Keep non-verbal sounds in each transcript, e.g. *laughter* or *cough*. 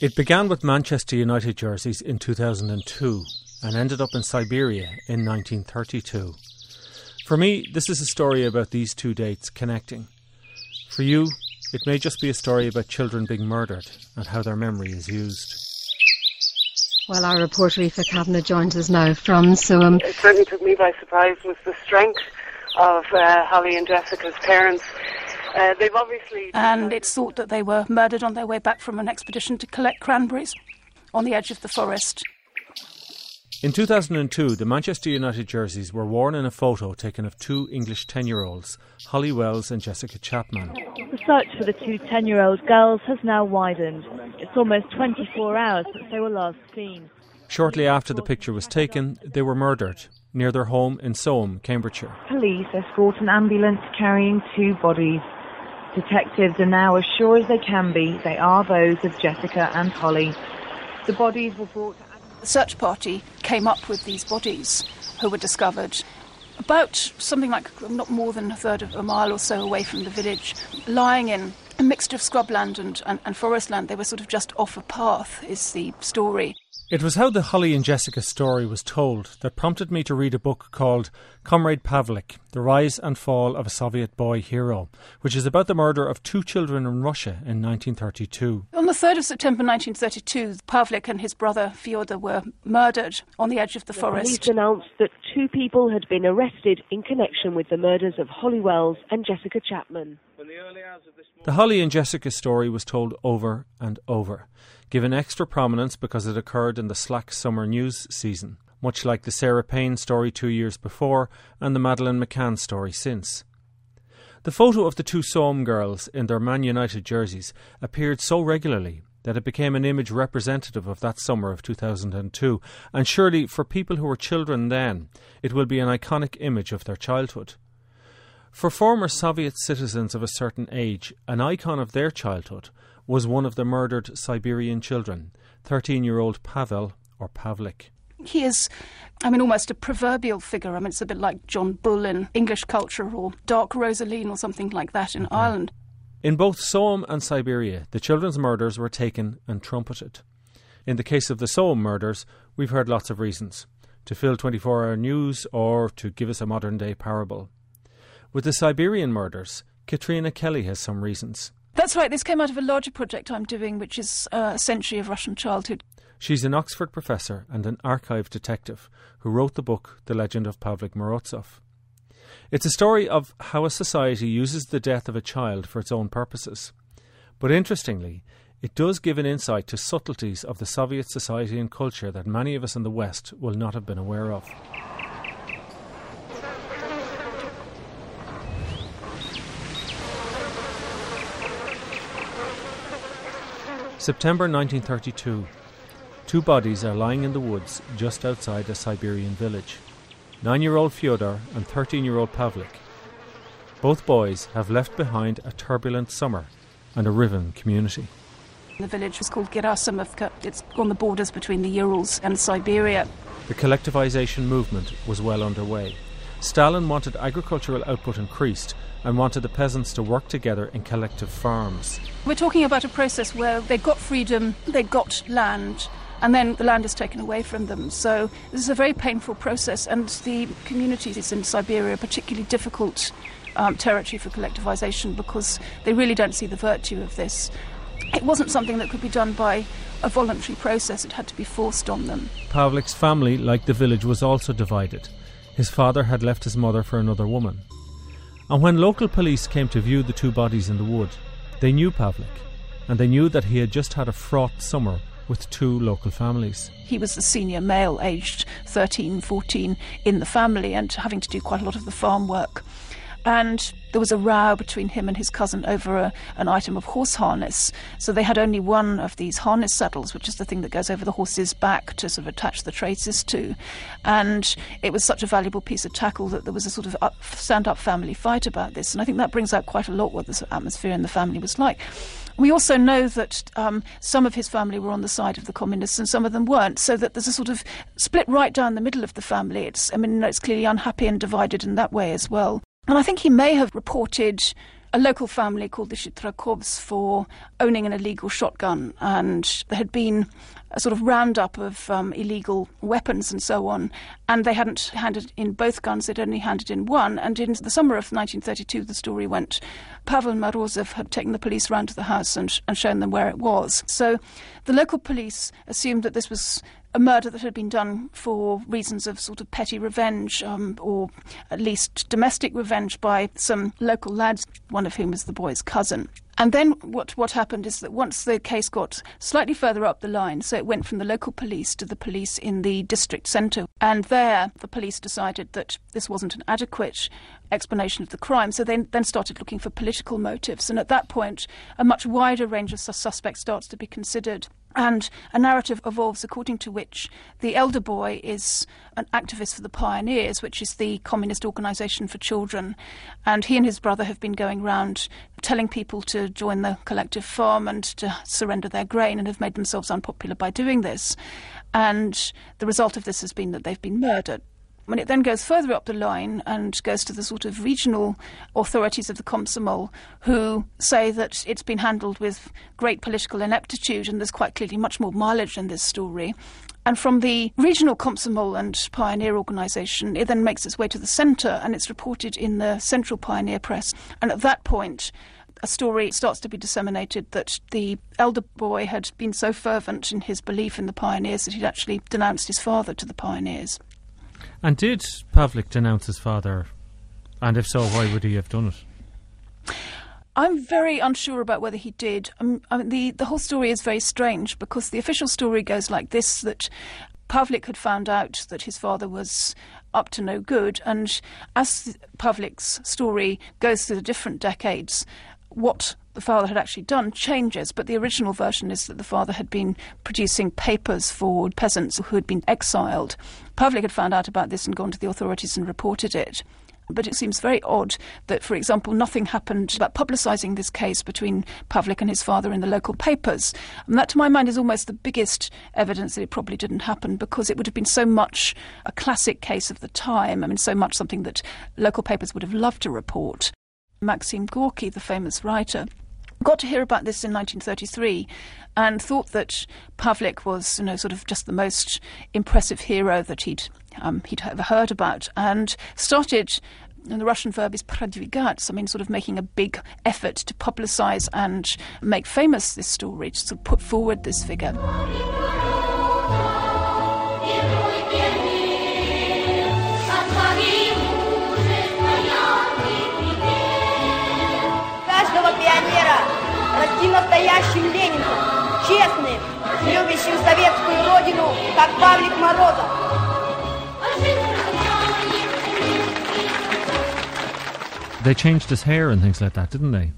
It began with Manchester United jerseys in 2002 and ended up in Siberia in 1932. For me, this is a story about these two dates connecting. For you, it may just be a story about children being murdered and how their memory is used. Well, our reporter Aoife Kavanagh joins us now from Soham. It certainly took me by surprise was the strength of uh, Holly and Jessica's parents. Uh, they've obviously. And it's thought that they were murdered on their way back from an expedition to collect cranberries on the edge of the forest. In 2002, the Manchester United jerseys were worn in a photo taken of two English 10 year olds, Holly Wells and Jessica Chapman. The search for the two 10 year old girls has now widened. It's almost 24 hours since they were last seen. Shortly after the picture was taken, they were murdered near their home in Soham, Cambridgeshire. Police escort an ambulance carrying two bodies. Detectives are now as sure as they can be they are those of Jessica and Holly. The bodies were brought the search party came up with these bodies who were discovered about something like not more than a third of a mile or so away from the village, lying in a mixture of scrubland and, and, and forest land. They were sort of just off a path, is the story. It was how the Holly and Jessica story was told that prompted me to read a book called Comrade Pavlik The Rise and Fall of a Soviet Boy Hero, which is about the murder of two children in Russia in 1932. On the 3rd of September 1932, Pavlik and his brother Fyodor were murdered on the edge of the, the forest. Police announced that two people had been arrested in connection with the murders of Holly Wells and Jessica Chapman. The Holly and Jessica story was told over and over given extra prominence because it occurred in the slack summer news season, much like the Sarah Payne story two years before and the Madeleine McCann story since. The photo of the two Soham girls in their Man United jerseys appeared so regularly that it became an image representative of that summer of 2002, and surely for people who were children then, it will be an iconic image of their childhood. For former Soviet citizens of a certain age, an icon of their childhood was one of the murdered Siberian children, 13 year old Pavel or Pavlik. He is, I mean, almost a proverbial figure. I mean, it's a bit like John Bull in English culture or Dark Rosaleen or something like that in mm-hmm. Ireland. In both Soham and Siberia, the children's murders were taken and trumpeted. In the case of the Soham murders, we've heard lots of reasons to fill 24 hour news or to give us a modern day parable. With the Siberian murders, Catriona Kelly has some reasons. That's right. This came out of a larger project I'm doing, which is uh, a century of Russian childhood. She's an Oxford professor and an archive detective who wrote the book The Legend of Pavlik Morozov. It's a story of how a society uses the death of a child for its own purposes. But interestingly, it does give an insight to subtleties of the Soviet society and culture that many of us in the West will not have been aware of. September 1932. Two bodies are lying in the woods just outside a Siberian village. Nine year old Fyodor and 13 year old Pavlik. Both boys have left behind a turbulent summer and a riven community. The village was called Gerasimovka. It's on the borders between the Urals and Siberia. The collectivization movement was well underway. Stalin wanted agricultural output increased and wanted the peasants to work together in collective farms. We're talking about a process where they got freedom, they got land, and then the land is taken away from them. So this is a very painful process, and the communities in Siberia are particularly difficult um, territory for collectivization because they really don't see the virtue of this. It wasn't something that could be done by a voluntary process, it had to be forced on them. Pavlik's family, like the village, was also divided. His father had left his mother for another woman. And when local police came to view the two bodies in the wood, they knew Pavlik, and they knew that he had just had a fraught summer with two local families. He was the senior male, aged 13, 14, in the family and having to do quite a lot of the farm work and there was a row between him and his cousin over a, an item of horse harness. So they had only one of these harness saddles, which is the thing that goes over the horse's back to sort of attach the traces to. And it was such a valuable piece of tackle that there was a sort of stand up family fight about this. And I think that brings out quite a lot what the atmosphere in the family was like. We also know that um, some of his family were on the side of the communists and some of them weren't, so that there's a sort of split right down the middle of the family. It's, I mean, it's clearly unhappy and divided in that way as well. And I think he may have reported a local family called the Shitrakovs for owning an illegal shotgun, and there had been a sort of roundup of um, illegal weapons and so on, and they hadn't handed in both guns, they'd only handed in one. And in the summer of 1932, the story went Pavel Morozov had taken the police round to the house and, and shown them where it was. So the local police assumed that this was a murder that had been done for reasons of sort of petty revenge um, or at least domestic revenge by some local lads, one of whom was the boy's cousin. And then what, what happened is that once the case got slightly further up the line, so it went from the local police to the police in the district centre, and there the police decided that this wasn't an adequate explanation of the crime, so they then started looking for political motives. And at that point, a much wider range of suspects starts to be considered. And a narrative evolves according to which the elder boy is an activist for the Pioneers, which is the communist organisation for children. And he and his brother have been going around telling people to join the collective farm and to surrender their grain and have made themselves unpopular by doing this. And the result of this has been that they've been murdered. When it then goes further up the line and goes to the sort of regional authorities of the Komsomol, who say that it's been handled with great political ineptitude, and there's quite clearly much more mileage in this story. And from the regional Komsomol and Pioneer organisation, it then makes its way to the centre and it's reported in the Central Pioneer Press. And at that point, a story starts to be disseminated that the elder boy had been so fervent in his belief in the pioneers that he'd actually denounced his father to the pioneers. And did Pavlik denounce his father? And if so, why would he have done it? I'm very unsure about whether he did. Um, I mean, the the whole story is very strange because the official story goes like this: that Pavlik had found out that his father was up to no good, and as Pavlik's story goes through the different decades, what the father had actually done changes, but the original version is that the father had been producing papers for peasants who had been exiled. Pavlik had found out about this and gone to the authorities and reported it. But it seems very odd that, for example, nothing happened about publicising this case between Pavlik and his father in the local papers. And that, to my mind, is almost the biggest evidence that it probably didn't happen because it would have been so much a classic case of the time. I mean, so much something that local papers would have loved to report. Maxim Gorky, the famous writer, got to hear about this in 1933 and thought that Pavlik was, you know, sort of just the most impressive hero that he'd, um, he'd ever heard about and started, and the Russian verb is продвигать. I mean, sort of making a big effort to publicize and make famous this story, to sort of put forward this figure. Расти настоящим ленинцем, честным, любящим советскую родину, как Павлик Морозов. They changed his hair and things like that, didn't they?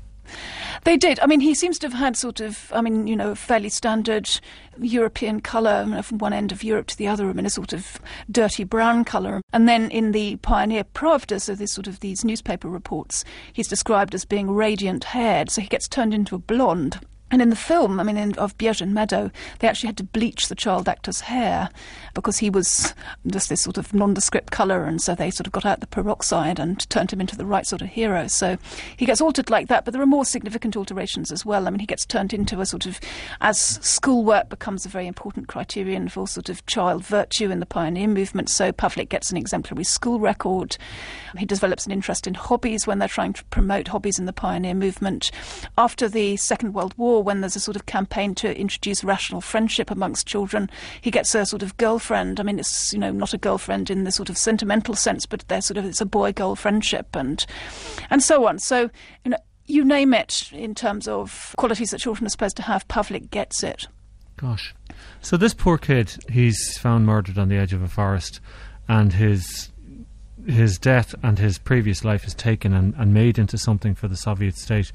They did. I mean, he seems to have had sort of, I mean, you know, a fairly standard European colour you know, from one end of Europe to the other, I mean, a sort of dirty brown colour. And then in the Pioneer Pravda, so this sort of these newspaper reports, he's described as being radiant haired, so he gets turned into a blonde. And in the film, I mean, in, of Bezhin Meadow, they actually had to bleach the child actor's hair because he was just this sort of nondescript colour, and so they sort of got out the peroxide and turned him into the right sort of hero. So he gets altered like that, but there are more significant alterations as well. I mean, he gets turned into a sort of, as schoolwork becomes a very important criterion for sort of child virtue in the pioneer movement, so Pavlik gets an exemplary school record. He develops an interest in hobbies when they're trying to promote hobbies in the pioneer movement. After the Second World War, when there's a sort of campaign to introduce rational friendship amongst children. He gets a sort of girlfriend. I mean, it's you know not a girlfriend in the sort of sentimental sense, but they're sort of it's a boy girl friendship and and so on. So you know. You name it in terms of qualities that children are supposed to have, Pavlik gets it. Gosh. So this poor kid, he's found murdered on the edge of a forest, and his his death and his previous life is taken and, and made into something for the Soviet state.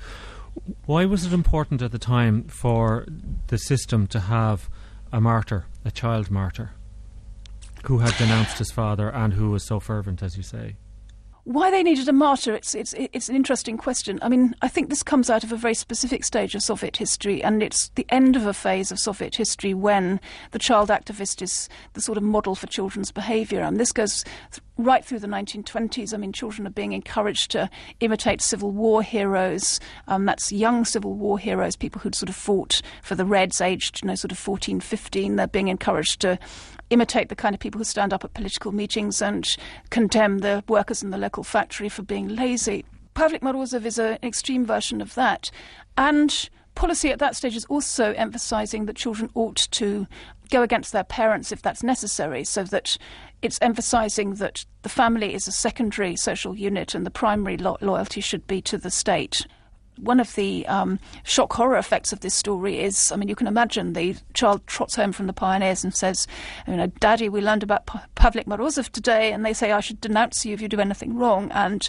Why was it important at the time for the system to have a martyr, a child martyr, who had denounced his father and who was so fervent, as you say? Why they needed a martyr, it's, it's, it's an interesting question. I mean, I think this comes out of a very specific stage of Soviet history, and it's the end of a phase of Soviet history when the child activist is the sort of model for children's behaviour. And this goes right through the 1920s. I mean, children are being encouraged to imitate Civil War heroes. Um, that's young Civil War heroes, people who'd sort of fought for the Reds, aged, you know, sort of 14, 15. They're being encouraged to imitate the kind of people who stand up at political meetings and condemn the workers in the local factory for being lazy. Pavlik Morozov is an extreme version of that. And policy at that stage is also emphasizing that children ought to go against their parents if that's necessary, so that it's emphasizing that the family is a secondary social unit and the primary lo- loyalty should be to the state one of the um, shock horror effects of this story is, I mean, you can imagine the child trots home from the pioneers and says, you know, Daddy, we learned about P- Pavlik Morozov today, and they say I should denounce you if you do anything wrong. And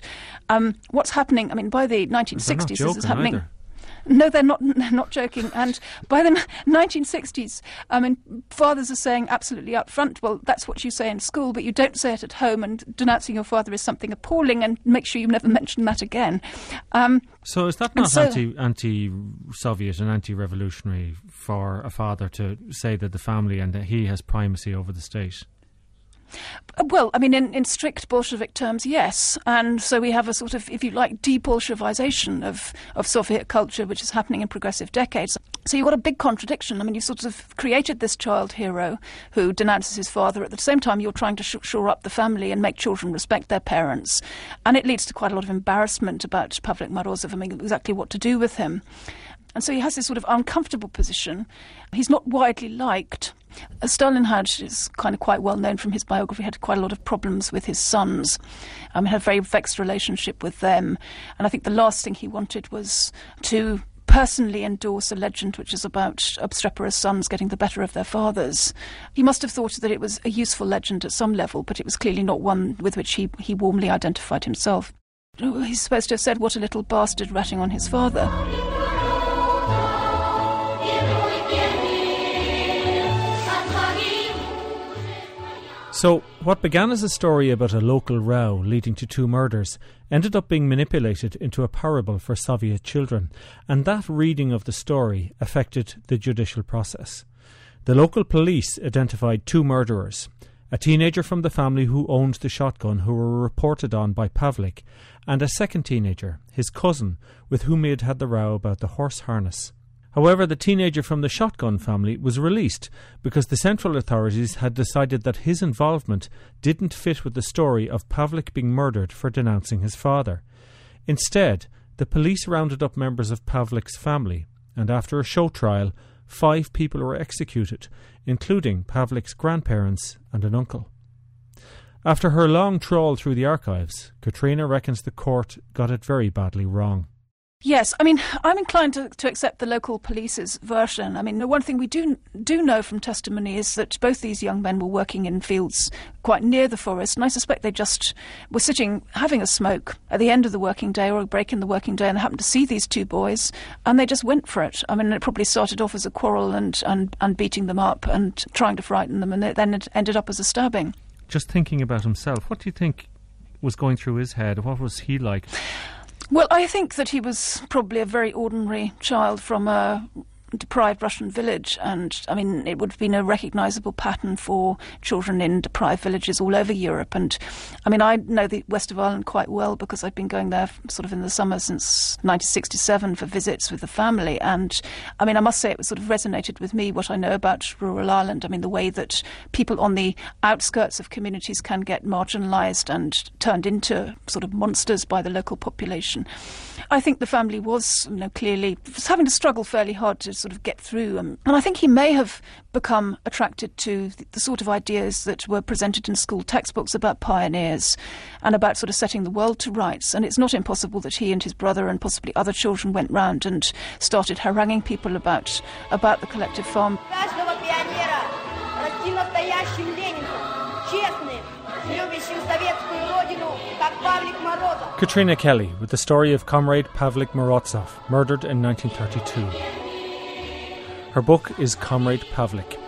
um, what's happening? I mean, by the 1960s, this is happening. Either. No, they're not. They're *laughs* not joking. And by the 1960s, I mean, fathers are saying absolutely up front, well, that's what you say in school, but you don't say it at home. And denouncing your father is something appalling, and make sure you never mention that again. Um, so is that not so- anti anti Soviet and anti revolutionary for a father to say that the family and that he has primacy over the state? Uh, Well, I mean, in, in strict Bolshevik terms, yes. And so we have a sort of, if you like, de-Bolshevization of, of Soviet culture, which is happening in progressive decades. So you've got a big contradiction. I mean, you've sort of created this child hero who denounces his father. At the same time, you're trying to sh- shore up the family and make children respect their parents. And it leads to quite a lot of embarrassment about Pavlik Morozov. I mean, exactly what to do with him. And so he has this sort of uncomfortable position. He's not widely liked. Stalin had, is kind of quite well known from his biography, had quite a lot of problems with his sons. Um, had a very vexed relationship with them. And I think the last thing he wanted was to personally endorse a legend which is about obstreperous sons getting the better of their fathers. He must have thought that it was a useful legend at some level, but it was clearly not one with which he, he warmly identified himself. Oh, He's supposed to have said, What a little bastard ratting on his father. So, what began as a story about a local row leading to two murders ended up being manipulated into a parable for Soviet children, and that reading of the story affected the judicial process. The local police identified two murderers a teenager from the family who owned the shotgun who were reported on by Pavlik, and a second teenager, his cousin, with whom he had had the row about the horse harness. However, the teenager from the shotgun family was released because the central authorities had decided that his involvement didn't fit with the story of Pavlik being murdered for denouncing his father. Instead, the police rounded up members of Pavlik's family, and after a show trial, five people were executed, including Pavlik's grandparents and an uncle. After her long trawl through the archives, Catriona reckons the court got it very badly wrong. Yes, I mean, I'm inclined to, to accept the local police's version. I mean, the one thing we do do know from testimony is that both these young men were working in fields quite near the forest, and I suspect they just were sitting having a smoke at the end of the working day or a break in the working day, and they happened to see these two boys, and they just went for it. I mean, it probably started off as a quarrel and, and, and beating them up and trying to frighten them, and it then it ended up as a stabbing. Just thinking about himself, what do you think was going through his head? What was he like? Well, I think that he was probably a very ordinary child from a deprived Russian village, and I mean, it would have been a recognisable pattern for children in deprived villages all over Europe. And I mean, I know the west of Ireland quite well because I've been going there sort of in the summer since 1967 for visits with the family. And I mean, I must say it sort of resonated with me what I know about rural Ireland. I mean, the way that people on the outskirts of communities can get marginalised and turned into sort of monsters by the local population. I think the family was, you know, clearly was having to struggle fairly hard to sort of get through. Um, and I think he may have become attracted to the, the, sort of ideas that were presented in school textbooks about pioneers and about sort of setting the world to rights. And it's not impossible that he and his brother and possibly other children went round and started haranguing people about, about the collective farm. Catriona Kelly with the story of Comrade Pavlik Morozov, murdered in 1932. Her book is Comrade Pavlik.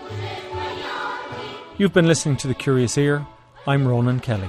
You've been listening to The Curious Ear. I'm Ronan Kelly.